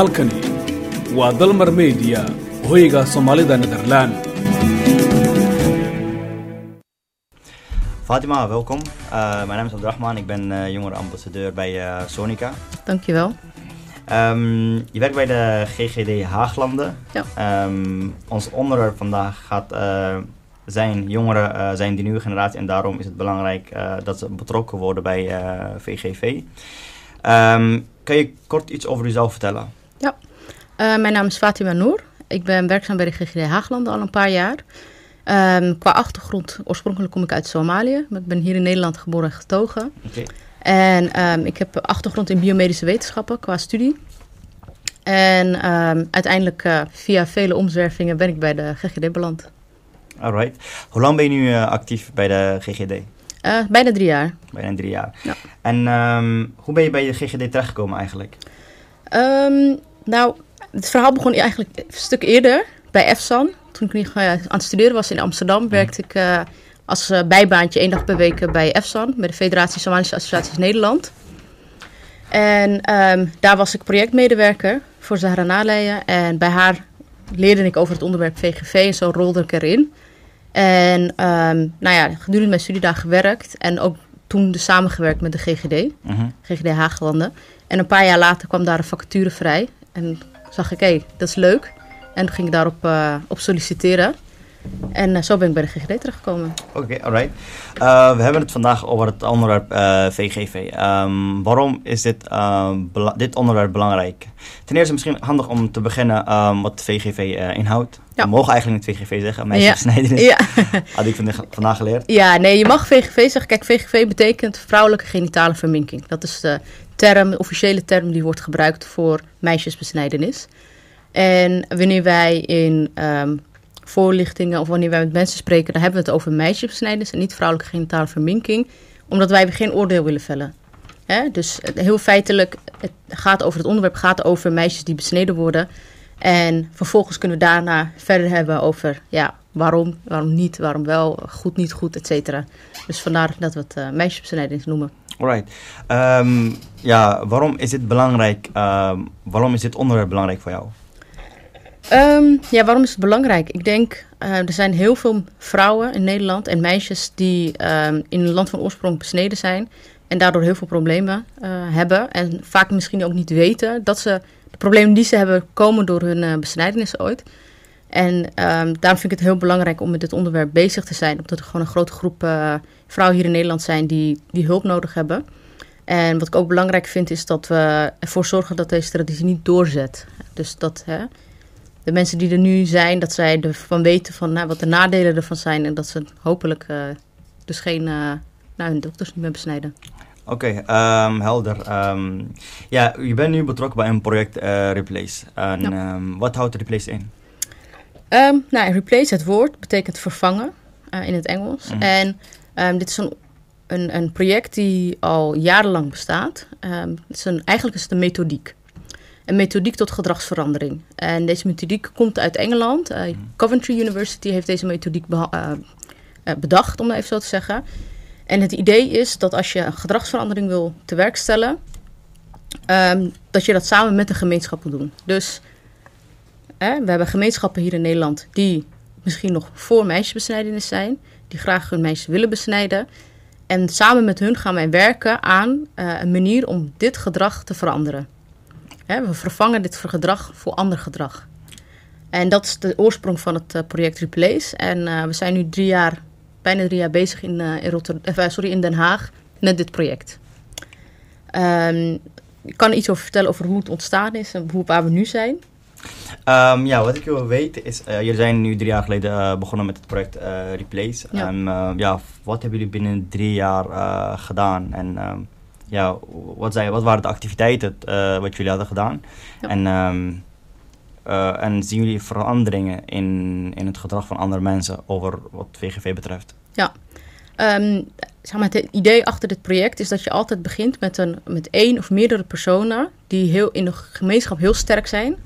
halkani waa dalmar media hoyga soomaalida netherland Fatima, welkom. Uh, mijn naam is Abdurrahman, ik ben uh, jongerenambassadeur bij uh, Sonica. Dankjewel. Um, je werkt bij de GGD Haaglanden. Ja. Um, ons onderwerp vandaag gaat uh, zijn jongeren, zijn de nieuwe generatie en daarom is het belangrijk dat ze betrokken worden bij VGV. Um, Ehm, kan je kort iets over jezelf vertellen? Ja, mijn naam is Fatima Noor. Ik ben werkzaam bij de GGD Haaglanden al een paar jaar. Um, qua achtergrond, oorspronkelijk kom ik uit Somalië. Maar ik ben hier in Nederland geboren en getogen. Okay. En um, ik heb achtergrond in biomedische wetenschappen qua studie. En um, uiteindelijk uh, via vele omzwervingen ben ik bij de GGD beland. Alright. Hoe lang ben je nu uh, actief bij de GGD? Uh, bijna drie jaar. Bijna drie jaar. Ja. En hoe ben je bij de GGD terechtgekomen eigenlijk? Nou, het verhaal begon eigenlijk een stuk eerder bij EFSAN toen ik aan het studeren was in Amsterdam, werkte ik uh, als uh, bijbaantje één dag per week bij EFSAN, bij de Federatie Somalische Associaties Nederland. En um, daar was ik projectmedewerker voor Zahra Naleya. En bij haar leerde ik over het onderwerp VGV en zo rolde ik erin. En um, nou ja, gedurende mijn studiedag gewerkt en ook toen dus samengewerkt met de GGD, Uh -huh. GGD Haaglanden. En een paar jaar later kwam daar een vacature vrij en zag ik, hé, hey, dat is leuk. En ging ik daarop uh, op solliciteren. En uh, zo ben ik bij de GGD terechtgekomen. Oké, okay, alright. Uh, we hebben het vandaag over het onderwerp VGV. Um, waarom is dit, dit onderwerp belangrijk? Ten eerste misschien handig om te beginnen um, wat VGV inhoudt. Ja. We mogen eigenlijk niet VGV zeggen, meisjesbesnijdenis. Ja. Had ik vandaag geleerd. Ja, nee, je mag VGV zeggen. Kijk, VGV betekent vrouwelijke genitale verminking. Dat is de term, officiële term die wordt gebruikt voor meisjesbesnijdenis. En wanneer wij in um, voorlichtingen of wanneer wij met mensen spreken, dan hebben we het over meisjesbesnijdenis en niet vrouwelijke genitale verminking, omdat wij geen oordeel willen vellen. Dus heel feitelijk, het gaat over het onderwerp gaat over meisjes die besneden worden. En vervolgens kunnen we daarna verder hebben over ja, waarom, waarom niet, waarom wel, goed, niet goed, et cetera. Dus vandaar dat we het uh, meisjesbesnijdenis noemen. Alright. Um, ja, waarom is dit belangrijk? Um, waarom is dit onderwerp belangrijk voor jou? Um, ja, waarom is het belangrijk? Ik denk, uh, er zijn heel veel vrouwen in Nederland en meisjes die in een land van oorsprong besneden zijn. En daardoor heel veel problemen uh, hebben. En vaak misschien ook niet weten dat ze de problemen die ze hebben komen door hun uh, besnijdenis ooit. En daarom vind ik het heel belangrijk om met dit onderwerp bezig te zijn. Omdat er gewoon een grote groep vrouwen hier in Nederland zijn die, die hulp nodig hebben. En wat ik ook belangrijk vind is dat we ervoor zorgen dat deze traditie niet doorzet. Dus dat hè, de mensen die er nu zijn, dat zij ervan weten van, nou, wat de nadelen ervan zijn. En dat ze hopelijk uh, dus geen, uh, nou, hun dokters niet meer besnijden. Oké, okay, um, helder. Um, ja, je bent nu betrokken bij een project uh, Replace. En ja. um, wat houdt Replace in? nou, replace, het woord, betekent vervangen in het Engels. Mm. En dit is een, een, een, project die al jarenlang bestaat. het is een, eigenlijk is het een methodiek een methodiek tot gedragsverandering. En deze methodiek komt uit Engeland. Uh, Coventry University heeft deze methodiek uh, uh, bedacht, om het even zo te zeggen. En het idee is dat als je een gedragsverandering wil tewerkstellen, um, dat je dat samen met een gemeenschap moet doen. Dus we hebben gemeenschappen hier in Nederland die misschien nog voor meisjesbesnijdenis zijn, die graag hun meisjes willen besnijden. En samen met hun gaan wij werken aan een manier om dit gedrag te veranderen. Hè, we vervangen dit gedrag voor ander gedrag. En dat is de oorsprong van het uh, project Replace. En uh, we zijn nu drie jaar, bijna drie jaar bezig in, Rotterdam, sorry, in Den Haag met dit project. Um, ik kan iets over vertellen over hoe het ontstaan is en hoe, waar we nu zijn. Um, ja, wat ik wil weten is, jullie zijn nu drie jaar geleden begonnen met het project Replace. Ja. Um, ja, wat hebben jullie binnen drie jaar gedaan? En um, ja, wat, zei, wat waren de activiteiten wat jullie hadden gedaan? Ja. En, en zien jullie veranderingen in, in het gedrag van andere mensen over wat VGV betreft? Ja, zeg maar, het idee achter dit project is dat je altijd begint met, een, met één of meerdere personen die heel, in de gemeenschap heel sterk zijn.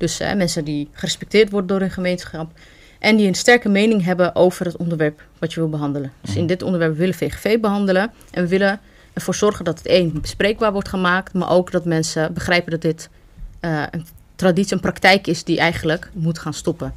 Dus mensen die gerespecteerd worden door hun gemeenschap. En die een sterke mening hebben over het onderwerp wat je wil behandelen. Dus in dit onderwerp willen we VGV behandelen. En we willen ervoor zorgen dat het één bespreekbaar wordt gemaakt, maar ook dat mensen begrijpen dat dit uh, een traditie, een praktijk is die eigenlijk moet gaan stoppen.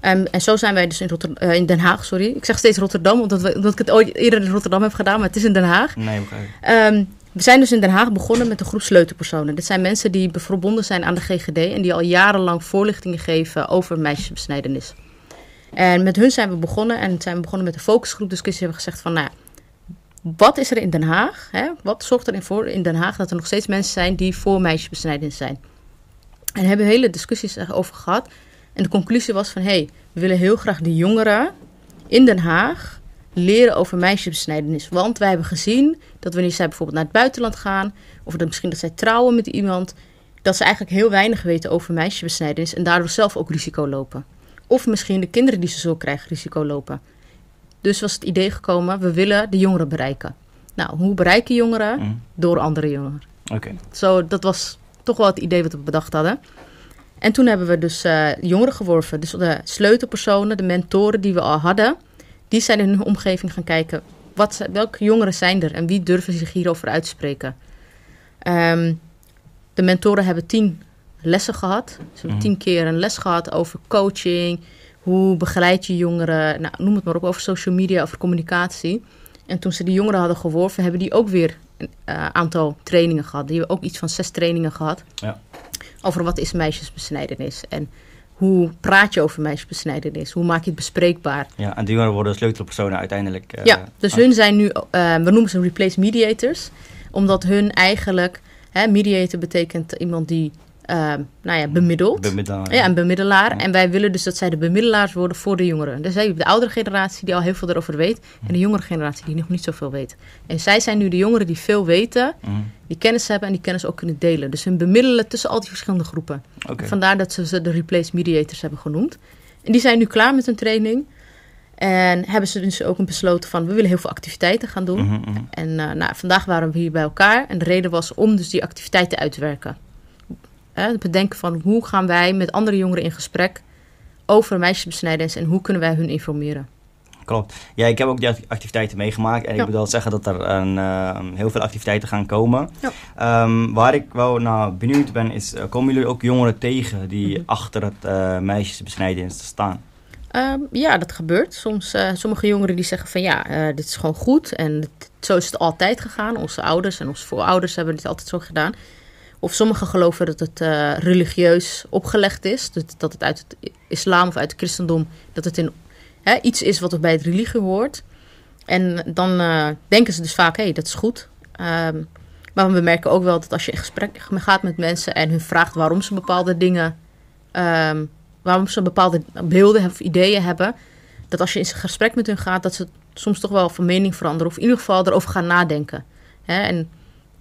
Um, en zo zijn wij dus in, uh, in, Den Haag, sorry. Ik zeg steeds Rotterdam, omdat, we, omdat ik het ooit eerder in Rotterdam heb gedaan, maar het is in Den Haag. Nee, begrijp um, we zijn dus in Den Haag begonnen met een groep sleutelpersonen. Dit zijn mensen die verbonden zijn aan de GGD en die al jarenlang voorlichtingen geven over meisjesbesnijdenis. En met hun zijn we begonnen en zijn we begonnen met de focusgroepdiscussie. Hebben we gezegd van, nou, wat is er in Den Haag? Hè? Wat zorgt er voor in Den Haag dat er nog steeds mensen zijn die voor meisjesbesnijdenis zijn? En hebben hele discussies erover gehad. En de conclusie was van, hé, hey, we willen heel graag de jongeren in Den Haag leren over meisjesbesnijdenis. Want wij hebben gezien dat wanneer zij bijvoorbeeld naar het buitenland gaan, of dat misschien dat zij trouwen met iemand, dat ze eigenlijk heel weinig weten over meisjesbesnijdenis en daardoor zelf ook risico lopen. Of misschien de kinderen die ze zo krijgen risico lopen. Dus was het idee gekomen, we willen de jongeren bereiken. Nou, hoe bereiken jongeren? Mm. Door andere jongeren. Oké. Zo, dat was toch wel het idee wat we bedacht hadden. En toen hebben we dus uh, jongeren geworven. Dus de sleutelpersonen, de mentoren die we al hadden, die zijn in hun omgeving gaan kijken. Wat, welke jongeren zijn er en wie durven zich hierover uit te spreken? Um, de mentoren hebben tien lessen gehad. Ze hebben mm. tien keer een les gehad over coaching. Hoe begeleid je jongeren? Nou, noem het maar op, over social media, over communicatie. En toen ze die jongeren hadden geworven, hebben die ook weer een uh, aantal trainingen gehad. Die hebben ook iets van zes trainingen gehad. Ja. Over wat is meisjesbesnijdenis en hoe praat je over meisjesbesnijdenis? Hoe maak je het bespreekbaar? Ja, en die worden sleutelpersonen uiteindelijk. Uh, ja, dus hun zijn nu, uh, we noemen ze replace mediators, omdat hun eigenlijk, hè, mediator betekent iemand die nou ja, bemiddeld. Bemiddelaar. Ja, een bemiddelaar. En wij willen dus dat zij de bemiddelaars worden voor de jongeren. Dus je de oudere generatie die al heel veel erover weet. En de jongere generatie die nog niet zoveel weet. En zij zijn nu de jongeren die veel weten. Mm. Die kennis hebben en die kennis ook kunnen delen. Dus hun bemiddelen tussen al die verschillende groepen. Okay. Vandaar dat ze ze de replace mediators hebben genoemd. En die zijn nu klaar met hun training. En hebben ze dus ook een besloten van, we willen heel veel activiteiten gaan doen. Mm -hmm. En uh, nou, vandaag waren we hier bij elkaar. En de reden was om dus die activiteiten uit te werken het bedenken van hoe gaan wij met andere jongeren in gesprek over meisjesbesnijdenis en hoe kunnen wij hun informeren. Klopt. Ja, ik heb ook die activiteiten meegemaakt. En ja. ik wel zeggen dat er een, uh, heel veel activiteiten gaan komen. Ja. Um, waar ik wel nou, benieuwd ben, is: uh, komen jullie ook jongeren tegen die mm -hmm. achter het uh, meisjesbesnijdenis staan? Um, ja, dat gebeurt. Soms uh, sommige jongeren die zeggen van ja, dit is gewoon goed. En het, zo is het altijd gegaan. Onze ouders en onze voorouders hebben dit altijd zo gedaan. Of sommigen geloven dat het uh, religieus opgelegd is. Dat, dat het uit het islam of uit het christendom... dat het in, hè, iets is wat bij het religie hoort. En dan uh, denken ze dus vaak, hé, hey, dat is goed. Um, maar we merken ook wel dat als je in gesprek gaat met mensen... en hun vraagt waarom ze bepaalde dingen... Um, waarom ze bepaalde beelden of ideeën hebben... dat als je in gesprek met hun gaat... dat ze soms toch wel van mening veranderen... of in ieder geval erover gaan nadenken. Hè? En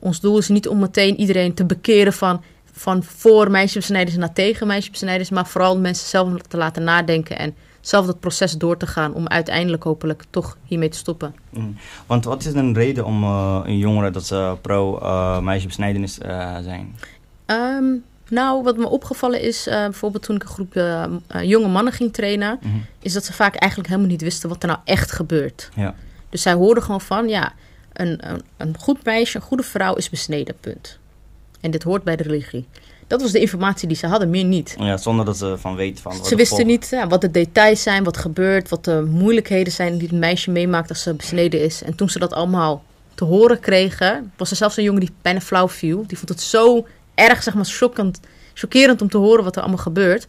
ons doel is niet om meteen iedereen te bekeren van, van voor meisjesbesnijders naar tegen meisjesbesnijders, maar vooral mensen zelf te laten nadenken en zelf dat proces door te gaan om uiteindelijk hopelijk toch hiermee te stoppen. Mm. Want wat is een reden om uh, een jongere dat ze pro uh, meisjesbesnijdenis uh, zijn? Um, nou, wat me opgevallen is, bijvoorbeeld toen ik een groep jonge mannen ging trainen, mm -hmm. is dat ze vaak eigenlijk helemaal niet wisten wat er nou echt gebeurt. Ja. Dus zij hoorden gewoon van, ja, een, een, een goed meisje, een goede vrouw is besneden, punt. En dit hoort bij de religie. Dat was de informatie die ze hadden, meer niet. Ja, zonder dat ze van weten van... Ze wisten niet ja, wat de details zijn, wat gebeurt, wat de moeilijkheden zijn die het meisje meemaakt als ze besneden is. En toen ze dat allemaal te horen kregen, was er zelfs een jongen die bijna flauw viel. Die vond het zo erg, zeg maar, chockerend om te horen wat er allemaal gebeurt.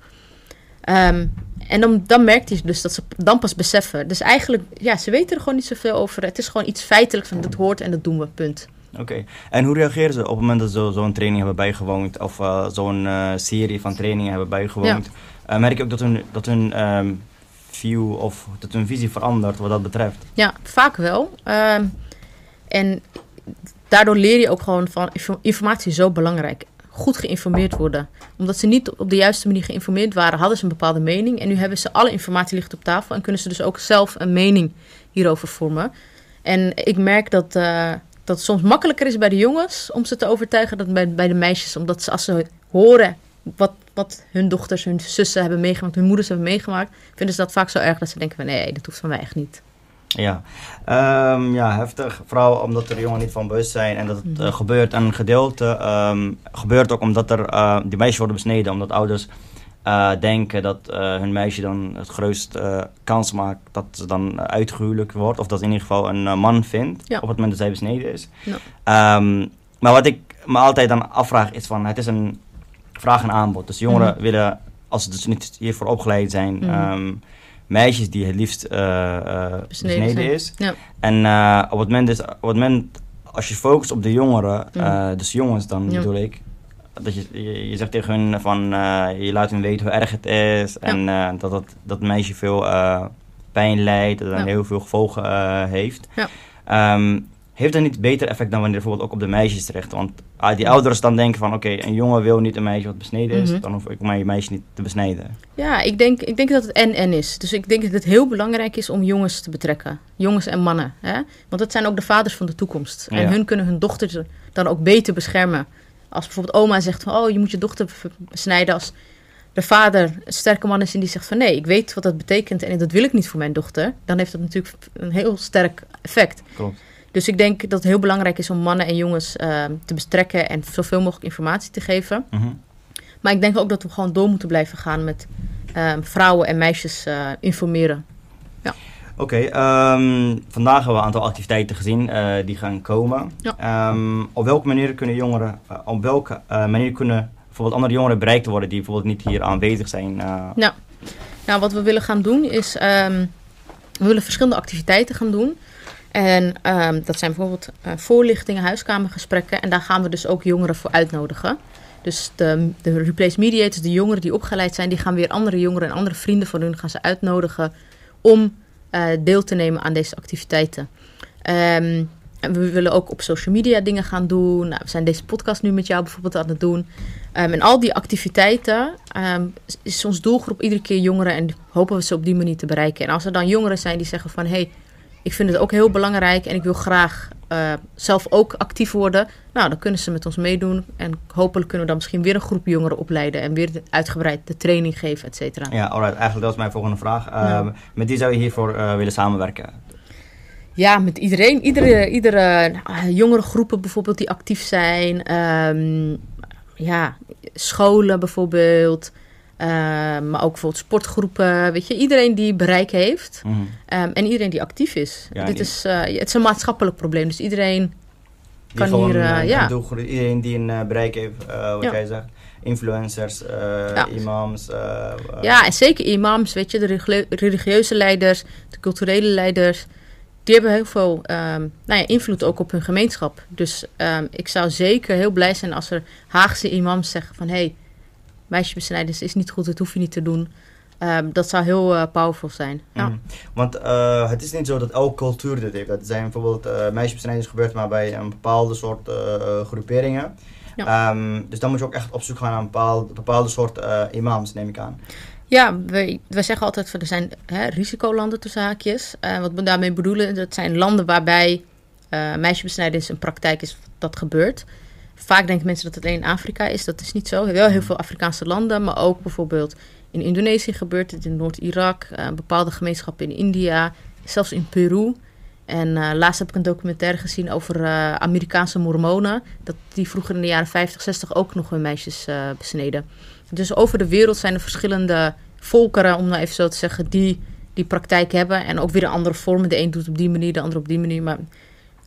Um, en dan, dan merkt hij dus dat ze dan pas beseffen. Dus eigenlijk, ja, ze weten er gewoon niet zoveel over. Het is gewoon iets feitelijk van dat hoort en dat doen we, punt. Oké. Okay. En hoe reageren ze op het moment dat ze zo'n training hebben bijgewoond of uh, zo'n uh, serie van trainingen hebben bijgewoond? Ja. Uh, merk je ook dat hun, dat hun um, view of dat hun visie verandert wat dat betreft? Ja, vaak wel. Um, en daardoor leer je ook gewoon van informatie is zo belangrijk goed geïnformeerd worden. Omdat ze niet op de juiste manier geïnformeerd waren, hadden ze een bepaalde mening. En nu hebben ze alle informatie ligt op tafel en kunnen ze dus ook zelf een mening hierover vormen. En ik merk dat, uh, dat het soms makkelijker is bij de jongens om ze te overtuigen dan bij, bij de meisjes. Omdat ze als ze horen wat, wat hun dochters, hun zussen hebben meegemaakt, hun moeders hebben meegemaakt, vinden ze dat vaak zo erg dat ze denken van nee, dat hoeft van mij echt niet. Ja. Ehm, ja, heftig. Vooral omdat er jongen niet van bewust zijn en dat het uh, gebeurt. En een gedeelte ehm, gebeurt ook omdat er, uh, die meisjes worden besneden. Omdat ouders uh, denken dat hun meisje dan het grootste kans maakt dat ze dan uitgehuwelijk wordt. Of dat in ieder geval een man vindt Ja. op het moment dat zij besneden is. Ja. Ehm, maar wat ik me altijd dan afvraag is van, het is een vraag en aanbod. Dus jongeren Mhm. willen, als ze dus niet hiervoor opgeleid zijn... Mhm. Ehm, meisjes die het liefst eh, eh, Besneden is. Ja. En eh, op, het moment is, op het moment, als je focust op de jongeren, eh, dus jongens dan Ja. bedoel ik, dat je, je, je zegt tegen hun van, je laat hun weten hoe erg het is en dat, dat het meisje veel pijn lijdt en Ja. heel veel gevolgen heeft. Ja. Heeft dat niet beter effect dan wanneer bijvoorbeeld ook op de meisjes terecht? Want ah, die ouders dan denken van, oké, een jongen wil niet een meisje wat besneden is, Mhm. dan hoef ik mijn meisje niet te besnijden. Ja, ik denk, ik denk dat het en-en is. Dus ik denk dat het heel belangrijk is om jongens te betrekken. Jongens en mannen. Hè? Want dat zijn ook de vaders van de toekomst. En Ja. hun kunnen hun dochters dan ook beter beschermen. Als bijvoorbeeld oma zegt van... oh, je moet je dochter besnijden. Als de vader een sterke man is en die zegt van... nee, ik weet wat dat betekent en dat wil ik niet voor mijn dochter. Dan heeft dat natuurlijk een heel sterk effect. Klopt. Dus ik denk dat het heel belangrijk is om mannen en jongens eh, te betrekken... en zoveel mogelijk informatie te geven. Mhm. Maar ik denk ook dat we gewoon door moeten blijven gaan met ehm, vrouwen en meisjes eh, informeren. Oké, ehm, vandaag hebben we een aantal activiteiten gezien eh, die gaan komen. Ja. Ehm, op welke manier kunnen jongeren, eh, op welke manier kunnen bijvoorbeeld andere jongeren bereikt worden die bijvoorbeeld niet hier aanwezig zijn? eh? Nou, wat we willen gaan doen is, ehm, we willen verschillende activiteiten gaan doen. En ehm, dat zijn bijvoorbeeld eh, voorlichtingen, huiskamergesprekken. En daar gaan we dus ook jongeren voor uitnodigen. Dus de, de Replace Mediators, de jongeren die opgeleid zijn, die gaan weer andere jongeren en andere vrienden van hun gaan ze uitnodigen om eh, deel te nemen aan deze activiteiten. Ehm, en we willen ook op social media dingen gaan doen. Nou, we zijn deze podcast nu met jou bijvoorbeeld aan het doen. Ehm, en al die activiteiten is- is ons doelgroep iedere keer jongeren en hopen we ze op die manier te bereiken. En als er dan jongeren zijn die zeggen van hé, hey, ik vind het ook heel belangrijk en ik wil graag eh, zelf ook actief worden, nou dan kunnen ze met ons meedoen en hopelijk kunnen we dan misschien weer een groep jongeren opleiden en weer de- uitgebreid de training geven, et cetera. Ja, alright. Eigenlijk dat is mijn volgende vraag. Ja. Met wie zou je hiervoor eh, willen samenwerken? Ja, met iedereen. Iedere, iedere nou, jongere groepen bijvoorbeeld die actief zijn. Ehm, ja, scholen bijvoorbeeld. Ehm, maar ook bijvoorbeeld sportgroepen. Weet je, iedereen die bereik heeft. Mhm. ehm, en iedereen die actief is. Ja, Dit is, eh, het is een maatschappelijk probleem. Dus iedereen... Die Kan gewoon, hier, eh, eh, ja. doelgroep- iedereen die een bereik heeft, wat Ja. jij zegt. Influencers, Ja. imams. ja, en zeker imams, weet je. De religieuze leiders, de culturele leiders. Die hebben heel veel ehm, nou ja, invloed ook op hun gemeenschap. Dus ik zou zeker heel blij zijn als er Haagse imams zeggen van... hé, hey, meisjesbesnijders is niet goed, dat hoef je niet te doen. Ehm, dat zou heel eh, powerful zijn. Ja. Mhm. Want eh, het is niet zo dat elke cultuur dit heeft. Dat zijn bijvoorbeeld uh, meisjesbesnijders gebeurt maar bij een bepaalde soort eh, groeperingen. Ehm, dus dan moet je ook echt op zoek gaan naar een bepaalde, bepaalde soort eh, imams, neem ik aan. Ja, wij, wij zeggen altijd er zijn hè, risicolanden tussen haakjes. Eh, wat we daarmee bedoelen, dat zijn landen waarbij meisjesbesnijdenis een praktijk is dat gebeurt. Vaak denken mensen dat het alleen in Afrika is. Dat is niet zo. Wel heel veel Afrikaanse landen, maar ook bijvoorbeeld in Indonesië gebeurt het, in Noord-Irak, uh, bepaalde gemeenschappen in India, zelfs in Peru. En uh, laatst heb ik een documentaire gezien over uh, Amerikaanse mormonen. Dat die vroeger in de jaren 50, 60 ook nog hun meisjes besneden. Dus over de wereld zijn er verschillende volkeren, om nou even zo te zeggen, die die praktijk hebben. En ook weer een andere vormen. De een doet op die manier, de ander op die manier. Maar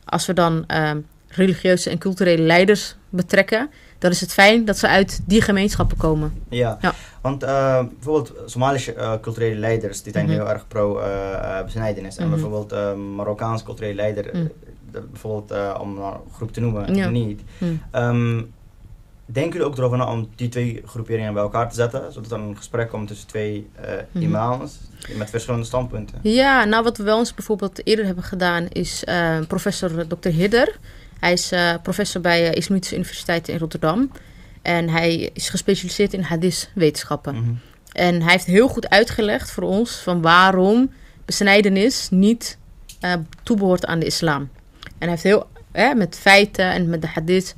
als we dan uh, religieuze en culturele leiders betrekken, dan is het fijn dat ze uit die gemeenschappen komen. Ja, ja. want uh, bijvoorbeeld Somalische uh, culturele leiders, die zijn mm -hmm. heel erg pro-besnijdenis. Uh, en mm -hmm. bijvoorbeeld Marokkaanse culturele leider, mm. bijvoorbeeld om een groep te noemen, ja. niet. Um, Denken jullie ook erover na om die twee groeperingen bij elkaar te zetten? Zodat er een gesprek komt tussen twee uh, imams met verschillende standpunten? Ja, nou wat we wel eens bijvoorbeeld eerder hebben gedaan is uh, professor Dr. Hidder. Hij is uh, professor bij uh, Islamitische Universiteit in Rotterdam. En hij is gespecialiseerd in hadith-wetenschappen. Mm -hmm. En hij heeft heel goed uitgelegd voor ons van waarom besnijdenis niet uh, toebehoort aan de islam. En hij heeft heel eh, met feiten en met de hadith.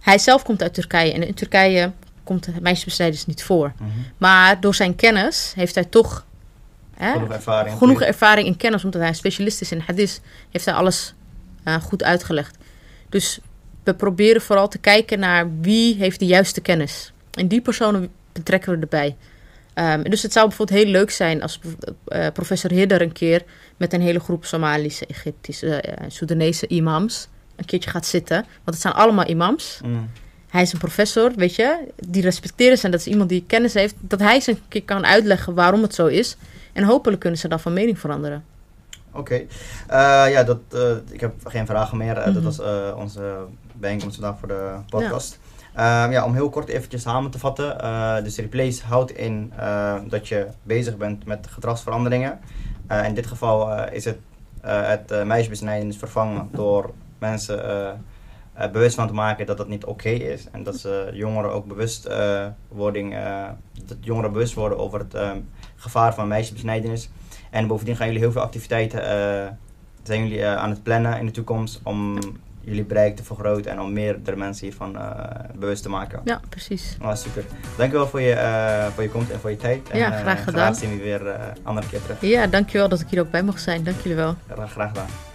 Hij zelf komt uit Turkije en in Turkije komt meisjesbesnijdenis niet voor. Mm -hmm. Maar door zijn kennis heeft hij toch hè, Genoeg ervaring. genoeg ervaring en kennis, omdat hij specialist is in hadith, heeft hij alles eh, goed uitgelegd. Dus we proberen vooral te kijken naar wie heeft de juiste kennis. En die personen betrekken we erbij. Ehm, dus het zou bijvoorbeeld heel leuk zijn als eh, professor Hidder een keer met een hele groep Somalische, Egyptische, eh Soedanese imams een keertje gaat zitten. Want het zijn allemaal imams. Mm. Hij is een professor, weet je, die respecteren ze en dat is iemand die kennis heeft. Dat hij ze een keer kan uitleggen waarom het zo is. En hopelijk kunnen ze dan van mening veranderen. Oké. Eh, ja, dat, eh, ik heb geen vragen meer. Eh, Dat Mhm. was onze bijeenkomst vandaag voor de podcast. Ja. ja, om heel kort eventjes samen te vatten. eh, dus Replace houdt in dat je bezig bent met gedragsveranderingen. In dit geval is het het uh, meisjesbesnijdenis vervangen door mensen bewust van te maken dat dat niet oké is. En dat ze jongeren ook bewust, wording, dat jongeren bewust worden over het eh, gevaar van meisjesbesnijdenis. En bovendien gaan jullie heel veel activiteiten, uh, zijn jullie uh, aan het plannen in de toekomst om jullie bereik te vergroten en om meerdere mensen hiervan uh, bewust te maken. Ja, precies. Oh, super. Dankjewel voor je, voor je komst en voor je tijd. Ja, en, graag gedaan. Graag zien we weer een andere keer terug. Ja, dankjewel dat ik hier ook bij mocht zijn. Dank jullie wel. Graag, graag gedaan.